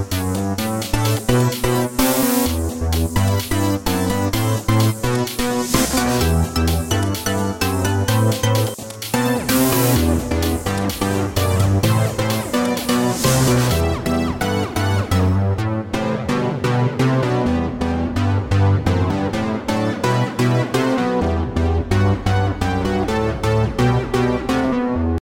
Música